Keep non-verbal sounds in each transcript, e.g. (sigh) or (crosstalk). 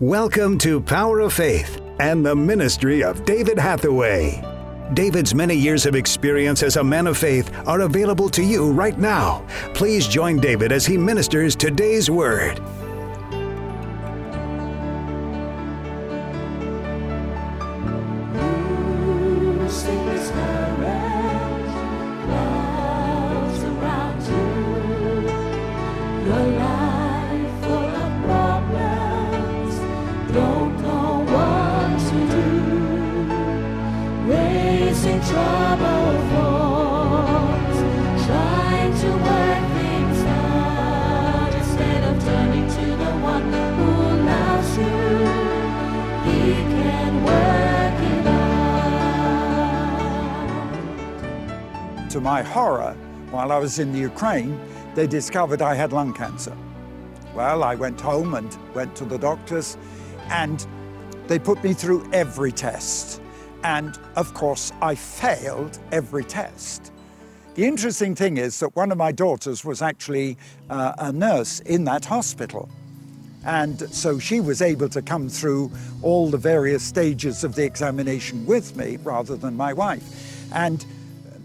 Welcome to Power of Faith and the ministry of David Hathaway. David's many years of experience as a man of faith are available to you right now. Please join David as he ministers today's word. To my horror, while I was in the Ukraine, they discovered I had lung cancer. Well, I went home and went to the doctors, and they put me through every test. And of course, I failed every test. The interesting thing is that one of my daughters was actually uh, a nurse in that hospital. And so she was able to come through all the various stages of the examination with me rather than my wife. And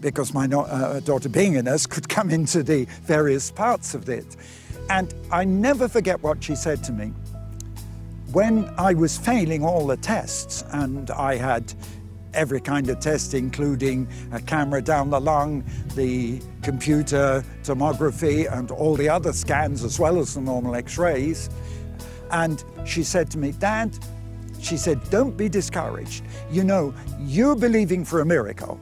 because my no- uh, daughter, being a nurse, could come into the various parts of it. And I never forget what she said to me. When I was failing all the tests, and I had every kind of test, including a camera down the lung, the computer tomography, and all the other scans, as well as the normal x rays. And she said to me, Dad, she said, don't be discouraged. You know, you're believing for a miracle.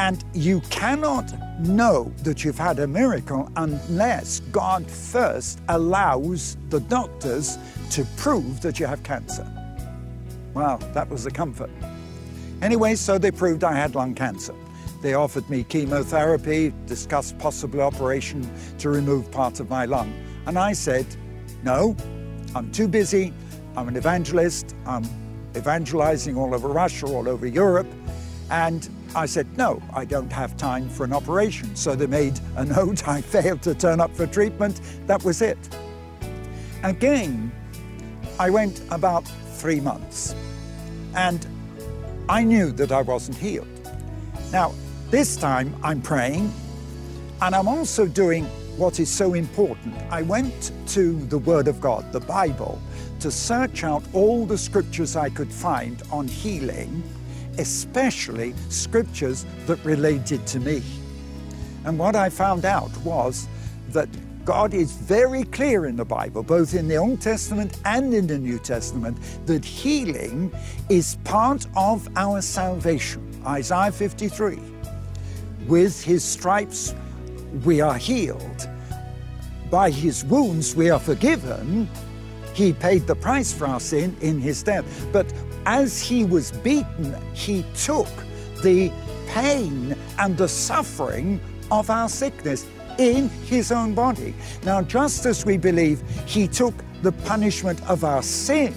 And you cannot know that you've had a miracle unless God first allows the doctors to prove that you have cancer. Well, that was a comfort. Anyway, so they proved I had lung cancer. They offered me chemotherapy, discussed possible operation to remove part of my lung. And I said, no, I'm too busy. I'm an evangelist. I'm evangelizing all over Russia, all over Europe. And I said, no, I don't have time for an operation. So they made a note. I failed to turn up for treatment. That was it. Again, I went about three months and I knew that I wasn't healed. Now, this time I'm praying and I'm also doing what is so important. I went to the Word of God, the Bible, to search out all the scriptures I could find on healing especially scriptures that related to me. And what I found out was that God is very clear in the Bible, both in the Old Testament and in the New Testament, that healing is part of our salvation. Isaiah 53. With his stripes we are healed. By his wounds we are forgiven. He paid the price for our sin in his death. But as he was beaten, he took the pain and the suffering of our sickness in his own body. Now, just as we believe he took the punishment of our sin,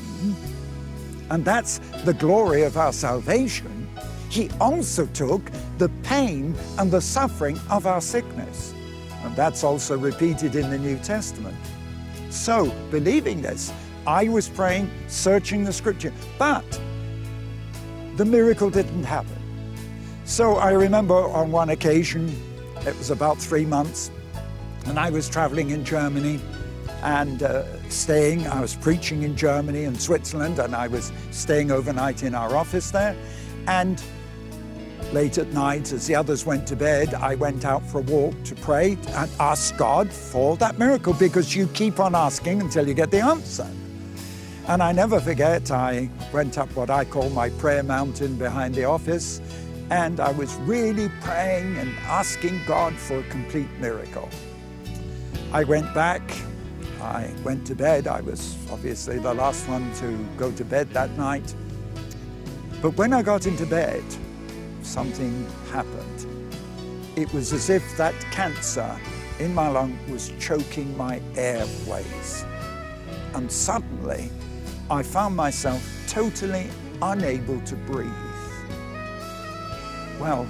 and that's the glory of our salvation, he also took the pain and the suffering of our sickness. And that's also repeated in the New Testament. So, believing this, I was praying, searching the scripture, but the miracle didn't happen. So I remember on one occasion, it was about three months, and I was traveling in Germany and uh, staying. I was preaching in Germany and Switzerland, and I was staying overnight in our office there. And late at night, as the others went to bed, I went out for a walk to pray and ask God for that miracle because you keep on asking until you get the answer. And I never forget, I went up what I call my prayer mountain behind the office, and I was really praying and asking God for a complete miracle. I went back, I went to bed. I was obviously the last one to go to bed that night. But when I got into bed, something happened. It was as if that cancer in my lung was choking my airways. And suddenly, I found myself totally unable to breathe. Well,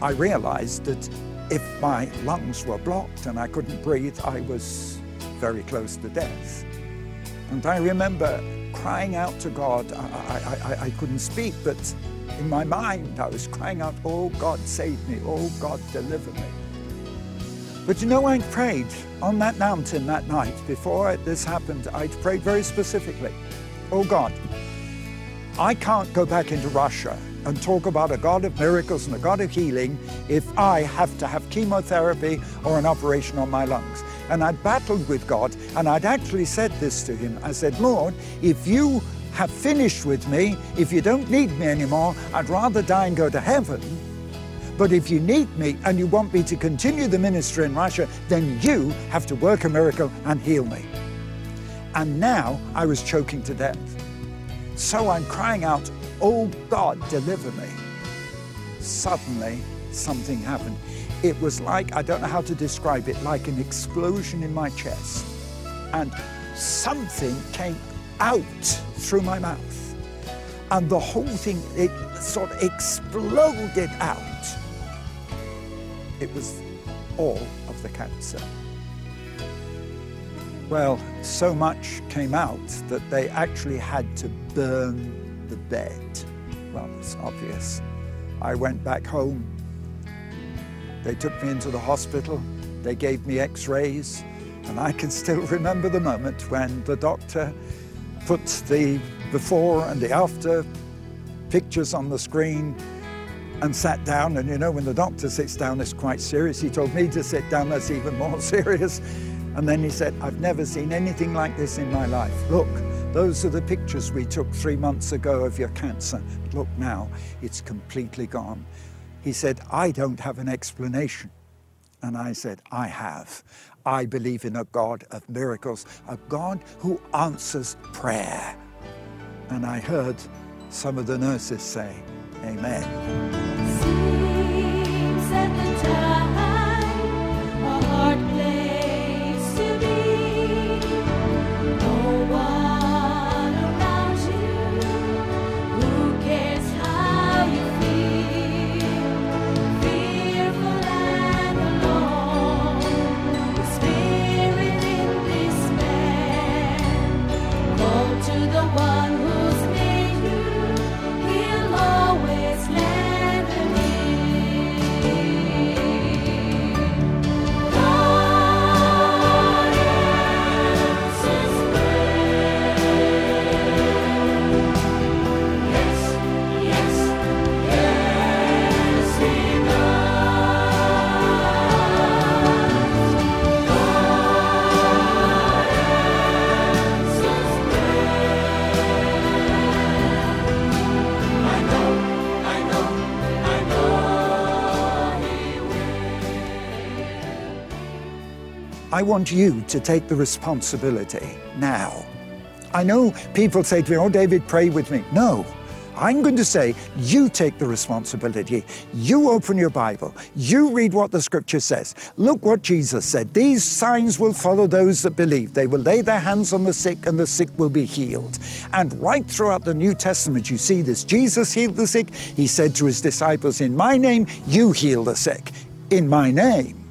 I realized that if my lungs were blocked and I couldn't breathe, I was very close to death. And I remember crying out to God. I, I, I, I couldn't speak, but in my mind I was crying out, Oh God, save me. Oh God, deliver me. But you know, I'd prayed on that mountain that night before this happened. I'd prayed very specifically, Oh God, I can't go back into Russia and talk about a God of miracles and a God of healing if I have to have chemotherapy or an operation on my lungs. And I'd battled with God and I'd actually said this to him. I said, Lord, if you have finished with me, if you don't need me anymore, I'd rather die and go to heaven but if you need me and you want me to continue the ministry in Russia, then you have to work a miracle and heal me. And now I was choking to death. So I'm crying out, Oh God, deliver me. Suddenly, something happened. It was like, I don't know how to describe it, like an explosion in my chest. And something came out through my mouth. And the whole thing, it sort of exploded out it was all of the cancer. Well, so much came out that they actually had to burn the bed. Well, it's obvious. I went back home. They took me into the hospital. They gave me x rays. And I can still remember the moment when the doctor put the before and the after pictures on the screen and sat down. And you know, when the doctor sits down, it's quite serious. He told me to sit down, that's even more (laughs) serious. And then he said, I've never seen anything like this in my life. Look, those are the pictures we took three months ago of your cancer. Look now, it's completely gone. He said, I don't have an explanation. And I said, I have. I believe in a God of miracles, a God who answers prayer. And I heard some of the nurses say, Amen seems at the time. I want you to take the responsibility now. I know people say to me, Oh, David, pray with me. No, I'm going to say, you take the responsibility. You open your Bible. You read what the scripture says. Look what Jesus said. These signs will follow those that believe. They will lay their hands on the sick, and the sick will be healed. And right throughout the New Testament, you see this. Jesus healed the sick. He said to his disciples, In my name, you heal the sick. In my name.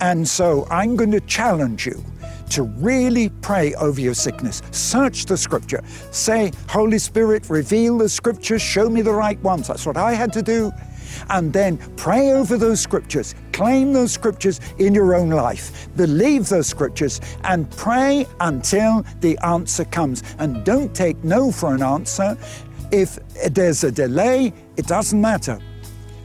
And so I'm going to challenge you to really pray over your sickness. Search the scripture. Say, Holy Spirit, reveal the scriptures, show me the right ones. That's what I had to do. And then pray over those scriptures. Claim those scriptures in your own life. Believe those scriptures and pray until the answer comes. And don't take no for an answer. If there's a delay, it doesn't matter.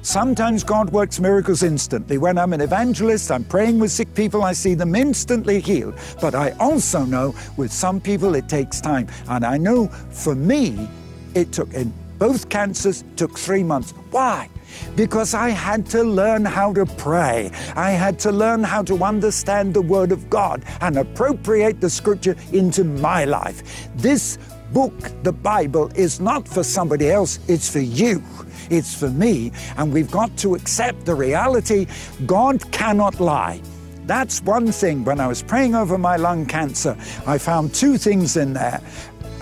Sometimes God works miracles instantly. When I'm an evangelist, I'm praying with sick people, I see them instantly healed. But I also know with some people it takes time. And I know for me, it took, in both cancers, took three months. Why? Because I had to learn how to pray. I had to learn how to understand the Word of God and appropriate the Scripture into my life. This book, the Bible, is not for somebody else, it's for you. It's for me. And we've got to accept the reality God cannot lie. That's one thing. When I was praying over my lung cancer, I found two things in there.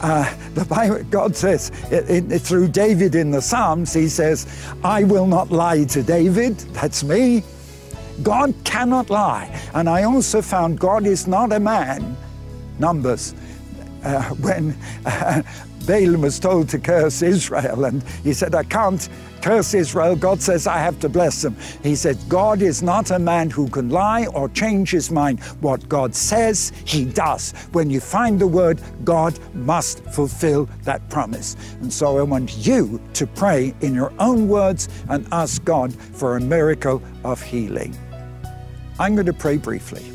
Uh, (laughs) the Bible, God says it, it, through David in the Psalms, He says, "I will not lie to David." That's me. God cannot lie, and I also found God is not a man. Numbers uh, when uh, Balaam was told to curse Israel, and he said, I can't curse Israel. God says I have to bless them. He said, God is not a man who can lie or change his mind. What God says, he does. When you find the word, God must fulfill that promise. And so I want you to pray in your own words and ask God for a miracle of healing. I'm going to pray briefly.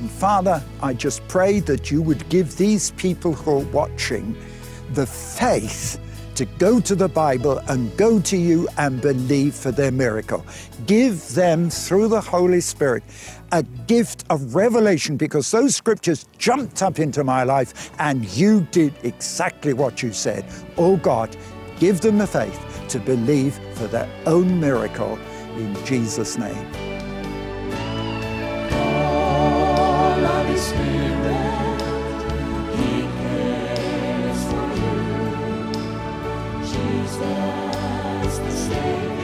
And Father, I just pray that you would give these people who are watching the faith to go to the Bible and go to you and believe for their miracle. Give them, through the Holy Spirit, a gift of revelation because those scriptures jumped up into my life and you did exactly what you said. Oh God, give them the faith to believe for their own miracle in Jesus' name. Jesus the Savior.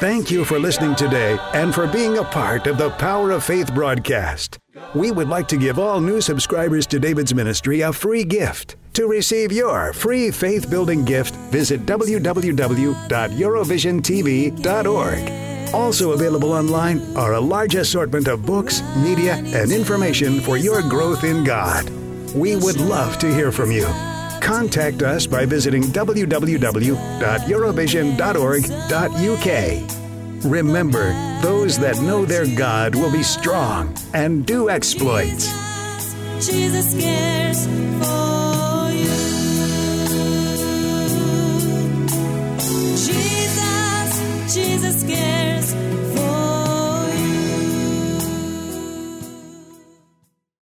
Thank you for listening today and for being a part of the Power of Faith broadcast. We would like to give all new subscribers to David's ministry a free gift. To receive your free faith building gift, visit www.eurovisiontv.org. Also available online are a large assortment of books, media, and information for your growth in God. We would love to hear from you. Contact us by visiting www.eurovision.org.uk. Remember, those that know their God will be strong and do exploits. Jesus cares for you. Jesus, Jesus cares.